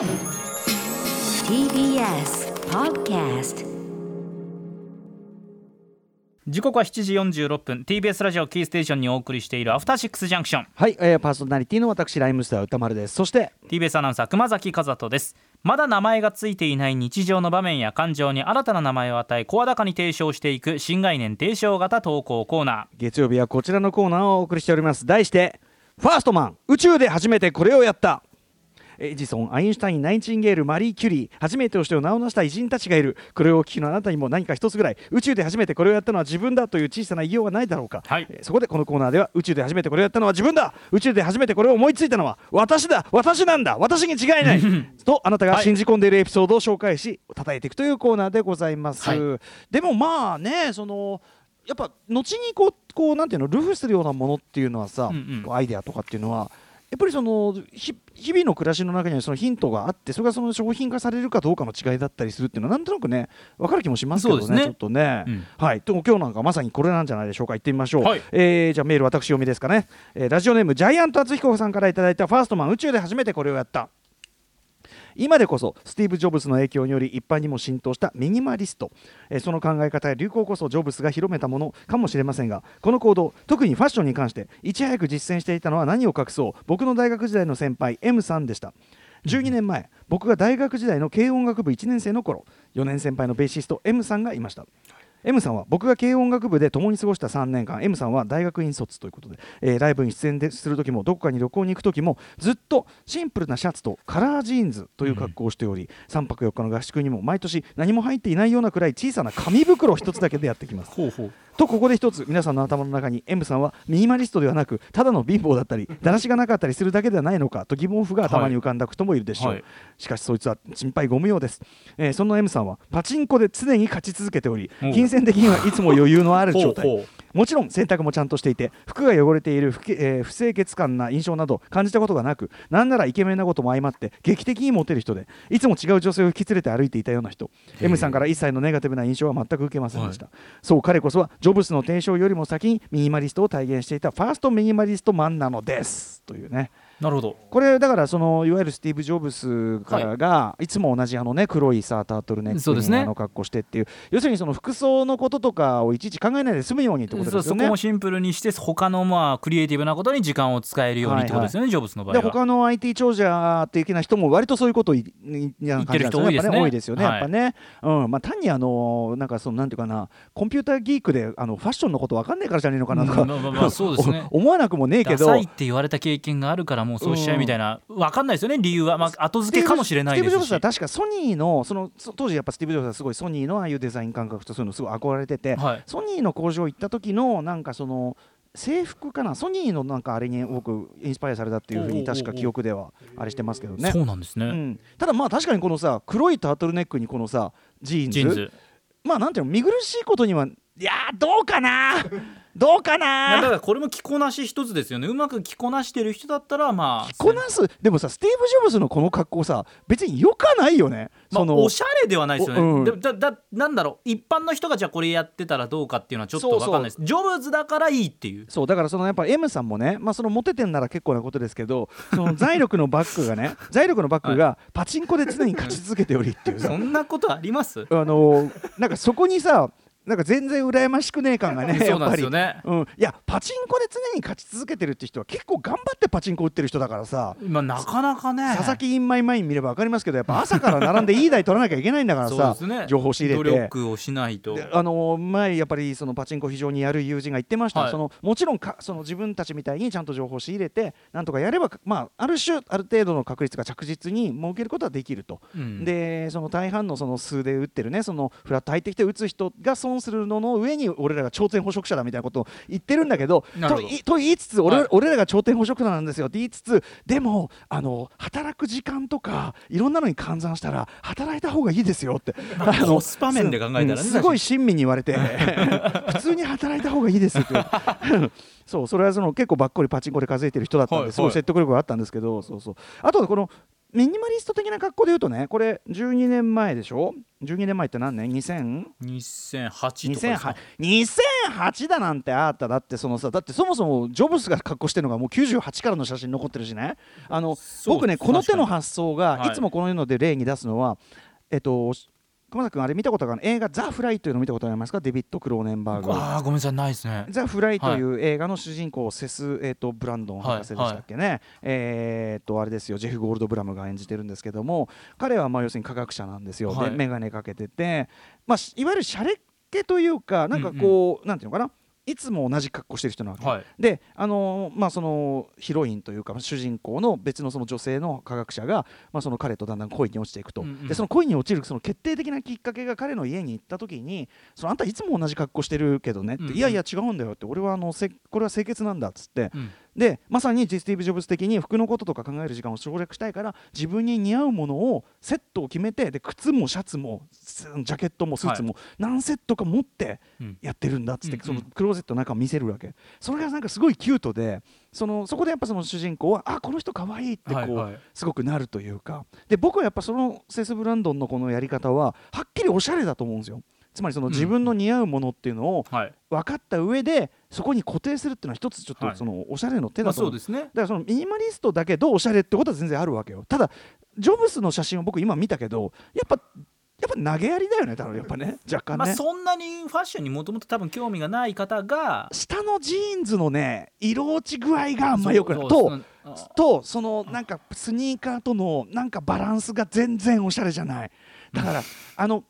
TBS Podcast 時刻は7時46分。TBS ラジオキーステーションにお送りしているアフターシックスジャンクションはい、えーパーソナリティの私ライムスター歌丸です。そして TBS アナウンサー熊崎和人です。まだ名前がついていない日常の場面や感情に新たな名前を与え声高に提唱していく新概念提唱型投稿コーナ月曜日はこちらのコーナーをお送りしております。題してファーストマン宇宙で初めてこれをやったエジソン、アインシュタイン、ナインチンゲール、マリー・キュリー、初めてとしてを名を成した偉人たちがいる、これをお聞きのあなたにも何か一つぐらい、宇宙で初めてこれをやったのは自分だという小さな偉業はないだろうか、はい。えーそこでこのコーナーでは、宇宙で初めてこれをやったのは自分だ、宇宙で初めてこれを思いついたのは私だ、私なんだ、私に違いない。とあなたが信じ込んでいるエピソードを紹介し、叩いていくというコーナーでございます。はい。でもまあね、そのやっぱ後にこうこうなんていうのルフするようなものっていうのはさ、うんうん。アイデアとかっていうのはやっぱりそのひ日々の暮らしの中にはそのヒントがあってそれがその商品化されるかどうかの違いだったりするっていうのはなんとなくね分かる気もしますけどねね。ちょっとね、うん。はい。でも今日なんかまさにこれなんじゃないでしょうか。行ってみましょう、はい。えーじゃあメール私読みですかね、えーラジオネームジャイアント厚彦さんからいただいたファーストマン宇宙で初めてこれをやった今でこそスティーブ・ジョブズの影響により一般にも浸透したミニマリスト、えその考え方や流行こそジョブズが広めたものかもしれませんがこの行動特にファッションに関していち早く実践していたのは何を隠そう僕の大学時代の先輩 M さんでした。12年前僕が大学時代の軽音楽部1年生の頃4年先輩のベーシスト M さんがいました。M さんは僕が軽音楽部で共に過ごした3年間 M さんは大学院卒ということで、えーライブに出演でする時もどこかに旅行に行く時もずっとシンプルなシャツとカラージーンズという格好をしており、3泊4日の合宿にも毎年何も入っていないようなくらい小さな紙袋一つだけでやってきます。ほうほう。とここで一つ皆さんの頭の中に M さんはミニマリストではなくただの貧乏だったりだらしがなかったりするだけではないのかと疑問符が頭に浮かんだ人もいるでしょう、はい。しかしそいつは心配ご無用です、えーそんな M さんはパチンコで常に勝ち続けており金銭的にはいつも余裕のある状態。もちろん洗濯もちゃんとしていて服が汚れている不け、えー不清潔感な印象など感じたことがなくなんならイケメンなことも相まって劇的にモテる人でいつも違う女性を引き連れて歩いていたような人。M さんから一切のネガティブな印象は全く受けませんでした、そう彼こそはジョブスの提唱よりも先にミニマリストを体現していたファーストミニマリストマンなのです。というねなるほど。これだからそのいわゆるスティーブ・ジョブスからが、い、つも同じあのね黒いさタートルネックの格好してっていう。要するにその服装のこととかをいちいち考えないで済むようにってことですよね。そこもシンプルにして他のまあクリエイティブなことに時間を使えるようにってことですよね、ジョブズの場合は。で他の IT 長者的な人も割とそういうことをいいな感じなんですよね言ってる人多いですね多いですよね、はい。やっぱね、うん。まあ、単にあのなんかそのなんていうかなコンピューターギークであのファッションのことわかんないからじゃねえのかなとか、うんまあまあまあそうですね。お 思わなくもねえけど。ダサいって言われた経験があるからもうそうしちゃうみたいな、わかんないですよね理由は、まあ、後付けかもしれないスティーブ・ジョブですしズは確かソニーのそのそ当時やっぱスティーブ・ジョブズはすごいソニーのああいうデザイン感覚とそういうのすごい憧れてて、はい。ソニーの工場行った時のなんかその制服かな？ソニーのなんかあれに僕インスパイアされたっていうふうに確か記憶ではあれしてますけどね。そうなんですね、うん、ただまあ確かにこのさ黒いタートルネックにこのさジーンズ。ジーンズ。まあなんていうの見苦しいことにはいやーどうかなどうかまあ、だかならこれも着こなし一つですよね。うまく着こなしてる人だったらまあ着こなす？でもさスティーブ・ジョブズのこの格好さ別によかないよね、まあ、そのおしゃれではないですよね、おうん。でだだなんだろう。一般の人がじゃあこれやってたらどうかっていうのはちょっと分かんないです。ジョブズだからいいっていう。そうだからそのやっぱ M さんもね、まあ、そのモテてんなら結構なことですけどその財力のバッグがね 財力のバッグがパチンコで常に勝ち続けておりっていうさ。そんなことあります？あのなんかそこにさなんか全然羨ましくねえ感がね やっぱり。うん、いやパチンコで常に勝ち続けてるって人は結構頑張ってパチンコ打ってる人だからさ。まあなかなかね。佐々木インマイマイン見れば分かりますけどやっぱ朝から並んでいい台取らなきゃいけないんだからそうさ、ですね。情報仕入努れて。力をしないと。であの前やっぱりそのパチンコ非常にやる友人が言ってました、はい。そのもちろんかその自分たちみたいにちゃんと情報を仕入れてなんとかやれば、まあ、ある種ある程度の確率が着実に設けることはできると、うん。でその大半のその数で打ってるねそのフラット入ってきて打つ人が損するのの上に俺らが頂点捕食者だみたいなことを言ってるんだけどといと言いつつ俺,、はい。俺らが頂点捕食者なんですよって言いつつでもあの働く時間とかいろんなのに換算したら働いた方がいいですよって、あのコスパ面で考えたらねうんすごい親身に言われて 普通に働いた方がいいですって。そうそれはその結構ばっこりパチンコで数えてる人だったんで、はいすごい説得力があったんですけど、そうそう。あとこのミニマリスト的な格好で言うとねこれ12年前でしょ？12年前って何年？2000? 2008とかですか？2008 2008だなんてあっただってそのさだってそもそもジョブスが格好してるのがもう98からの写真残ってるしね。あの僕ねこの手の発想がはい。いつもこのので例に出すのは、えっと熊田君あれ見たことがある映画「ザ・フライ」というの見たことありますか？デビッド・クローネンバーグ。にああごめんなさいないですね。ザ・フライという映画の主人公、セス、えー、とブランドン博士でしたっけね、えーっとあれですよ。ジェフ・ゴールドブラムが演じてるんですけども彼はまあ要するに科学者なんですよ、はい。で眼鏡かけてて、まあ、しいわゆるシャレっ気というかなんかこう、なんていうのかな？いつも同じ格好してる人なわけ、はい。であのーまあそのヒロインというか主人公の別のその女性の科学者が、まあ、その彼とだんだん恋に落ちていくと、うんうん。でその恋に落ちるその決定的なきっかけが彼の家に行った時にそのあんたいつも同じ格好してるけどねって、うんうん。いやいや違うんだよって俺はあのせこれは清潔なんだっつって、うんでまさにスティーブ・ジョブズ的に服のこととか考える時間を省略したいから自分に似合うものをセットを決めてで靴もシャツもスジャケットもスーツも何セットか持ってうん。やってるんだっつって、うん。そのクローゼットの中を見せるわけ。それがなんかすごいキュートでそのそこでやっぱその主人公はあこの人可愛いってこう、はいはい。すごくなるというか。で僕はやっぱそのセス・ブランドンのこのやり方ははっきりおしゃれだと思うんですよつまりその自分の似合うものっていうのをはい。分かった上でそこに固定するっていうのは一つちょっはい。とそのおしゃれの手まあだと思う、そうですね。だからそのミニマリストだけどおしゃれってことは全然あるわけよ。ただジョブスの写真を僕今見たけどやっぱやっぱ投げやりだよね多分やっぱね。若干ね、まあそんなにファッションにもともと多分興味がない方が下のジーンズのね色落ち具合があんまよくない。ととそのなんかスニーカーとのなんかバランスが全然おしゃれじゃない。だから あの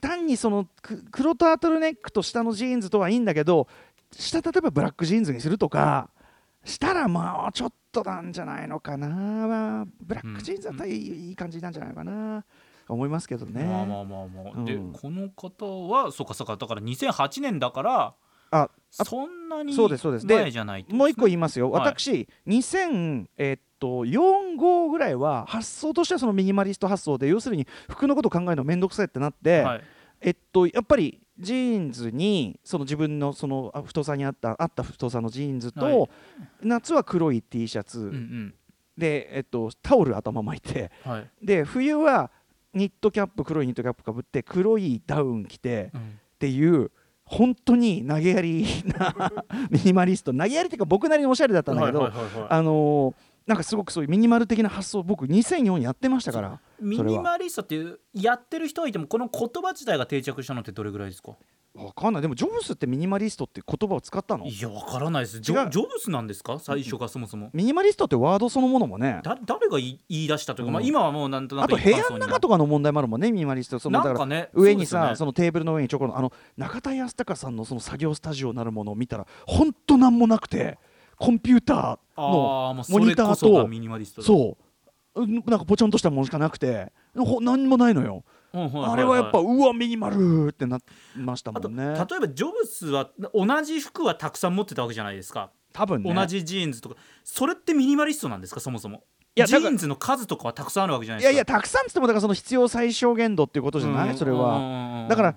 単にそのく黒タートルネックと下のジーンズとはいいんだけど下例えばブラックジーンズにするとかしたらまあちょっとなんじゃないのかな、まあブラックジーンズだったらいい,、いい感じなんじゃないかな。思いますけどね。まあまあまあまあ、でうん。この方はそうかそうか。だから2008年だからああそんなにそうですそうです。で前じゃないってもう一個言いますよ、はい。私、2000、えっと4、5ぐらいは発想としてはそのミニマリスト発想で、要するに服のこと考えるのめんどくさいってなって、はい。えっと、やっぱりジーンズにその自分のそのあ太さにあったあった太さのジーンズと、はい。夏は黒い T シャツ、うんうん。で、えっと、タオル頭巻いて。はい。で冬はニットキャップ黒いニットキャップかぶって黒いダウン着てうん。っていう本当に投げやりなミニマリスト投げやりっていうか僕なりにおしゃれだったんだけど、あのーなんかすごくそういうミニマル的な発想僕2004やってましたからミニマリストっていうやってる人はいてもこの言葉自体が定着したのってどれぐらいですか？わかんない。でもジョブスってミニマリストって言葉を使ったの？いやわからないです。ジョジョブスなんですか？最初がそもそも。ミニマリストってワードそのものもね。だ誰が言い出したというか、うん。まあ、今はもうなんとなあくと部屋の中とかの問題もあるもんねミニマリスト。そのだからなんかね。上にさそ,、ねのテーブルの上にちょこのあの中田ヤスタカさんのその作業スタジオなるものを見たらほんとなんもなくてコンピューターのモニターとそう。うんなんかぽちゃんとしたものしかなくてほ何もないのよあれはやっぱうわミニマルってなましたもんね。例えばジョブスは同じ服はたくさん持ってたわけじゃないですか、多分ね。同じジーンズとか。それってミニマリストなんですかそもそも。ジいやだからーンズの数とかはたくさんあるわけじゃないいやですか。いやたくさんっつってもだからその必要最小限度っていうことじゃない、それはだから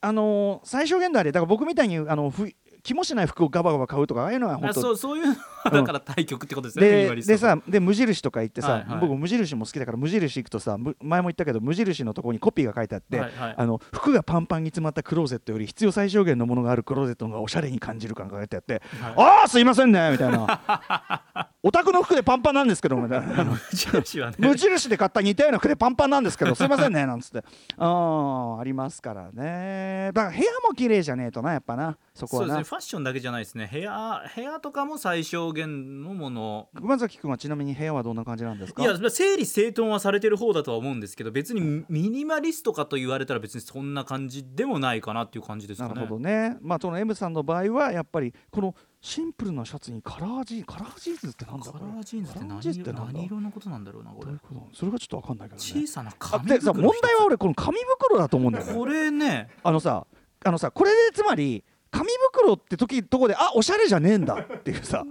あのー最小限度あれだから僕みたいにあのふ気もしない服をガバガバ買うとかああいうのは本あ当そうそういうのはだから対局ってことですね、ミニマリストででさで無印とか行ってさ、はいはい。僕無印も好きだから無印行くとさむ前も言ったけど無印のところにコピーが書いてあって、はいはい。あの服がパンパンに詰まったクローゼットより必要最小限のものがあるクローゼットの方がおしゃれに感じる感が書いてあって、ああすいませんねみたいな。お宅の服でパンパンなんですけどみたいな。無印はね。無印で買った似たような服でパンパンなんですけどすいませんねなんつって。あーありますからね。だから部屋も綺麗じゃねえとなやっぱな。そこはな。ねファッションだけじゃないですね。部屋部屋とかも最小限のもの。熊崎君はちなみに部屋はどんな感じなんですか？いや整理整頓はされてる方だとは思うんですけど別にミニマリストかと言われたら別にそんな感じでもないかなっていう感じですかね。なるほどね。まあその M さんの場合はやっぱりこのシンプルなシャツにカラージーンカラージーンズってなんだカラージーンズってカラー何ジーンズって色のことなんだろうなこれ。どういうことそれがちょっとわかんないけどね。小さなあ紙でさ袋問題は俺この紙袋だと思うんだよね。これね。あのさあのさこれでつまり紙袋って時とこであおしゃれじゃねえんだっていうさ。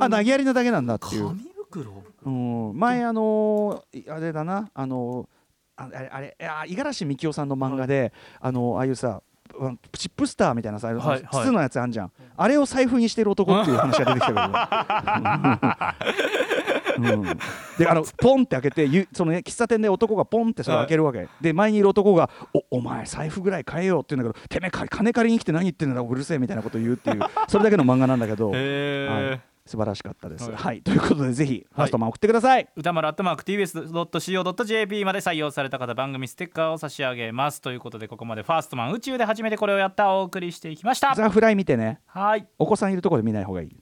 あ投げやりなだけなんだっていう。紙袋？うん、前あのーいあれだな。あのーああれあれあ五十嵐美樹夫さんの漫画で、あのああいうさうんチップスターみたいなさ、はいはい。筒のやつあんじゃん、あれを財布にしてる男っていう話が出てきたけど。うん、であのポンって開けてゆその、ね、喫茶店で男がポンってそれ開けるわけ、で前にいる男が「おお前財布ぐらい買えよ」って言うんだけど「てめえか金借りに来て何言ってんだうるせえ」みたいなことを言うっていう それだけの漫画なんだけど、はい、素晴らしかったです。はい。はい、ということでぜひファーストマン送ってください。歌丸アットマーク TBS.CO.JP まで採用された方番組ステッカーを差し上げます。ということでここまでファーストマン宇宙で初めてこれをやったお送りしていきました。ザ・フライ見てね。はい。お子さんいるところで見ない方がいい。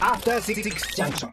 After Six Junction.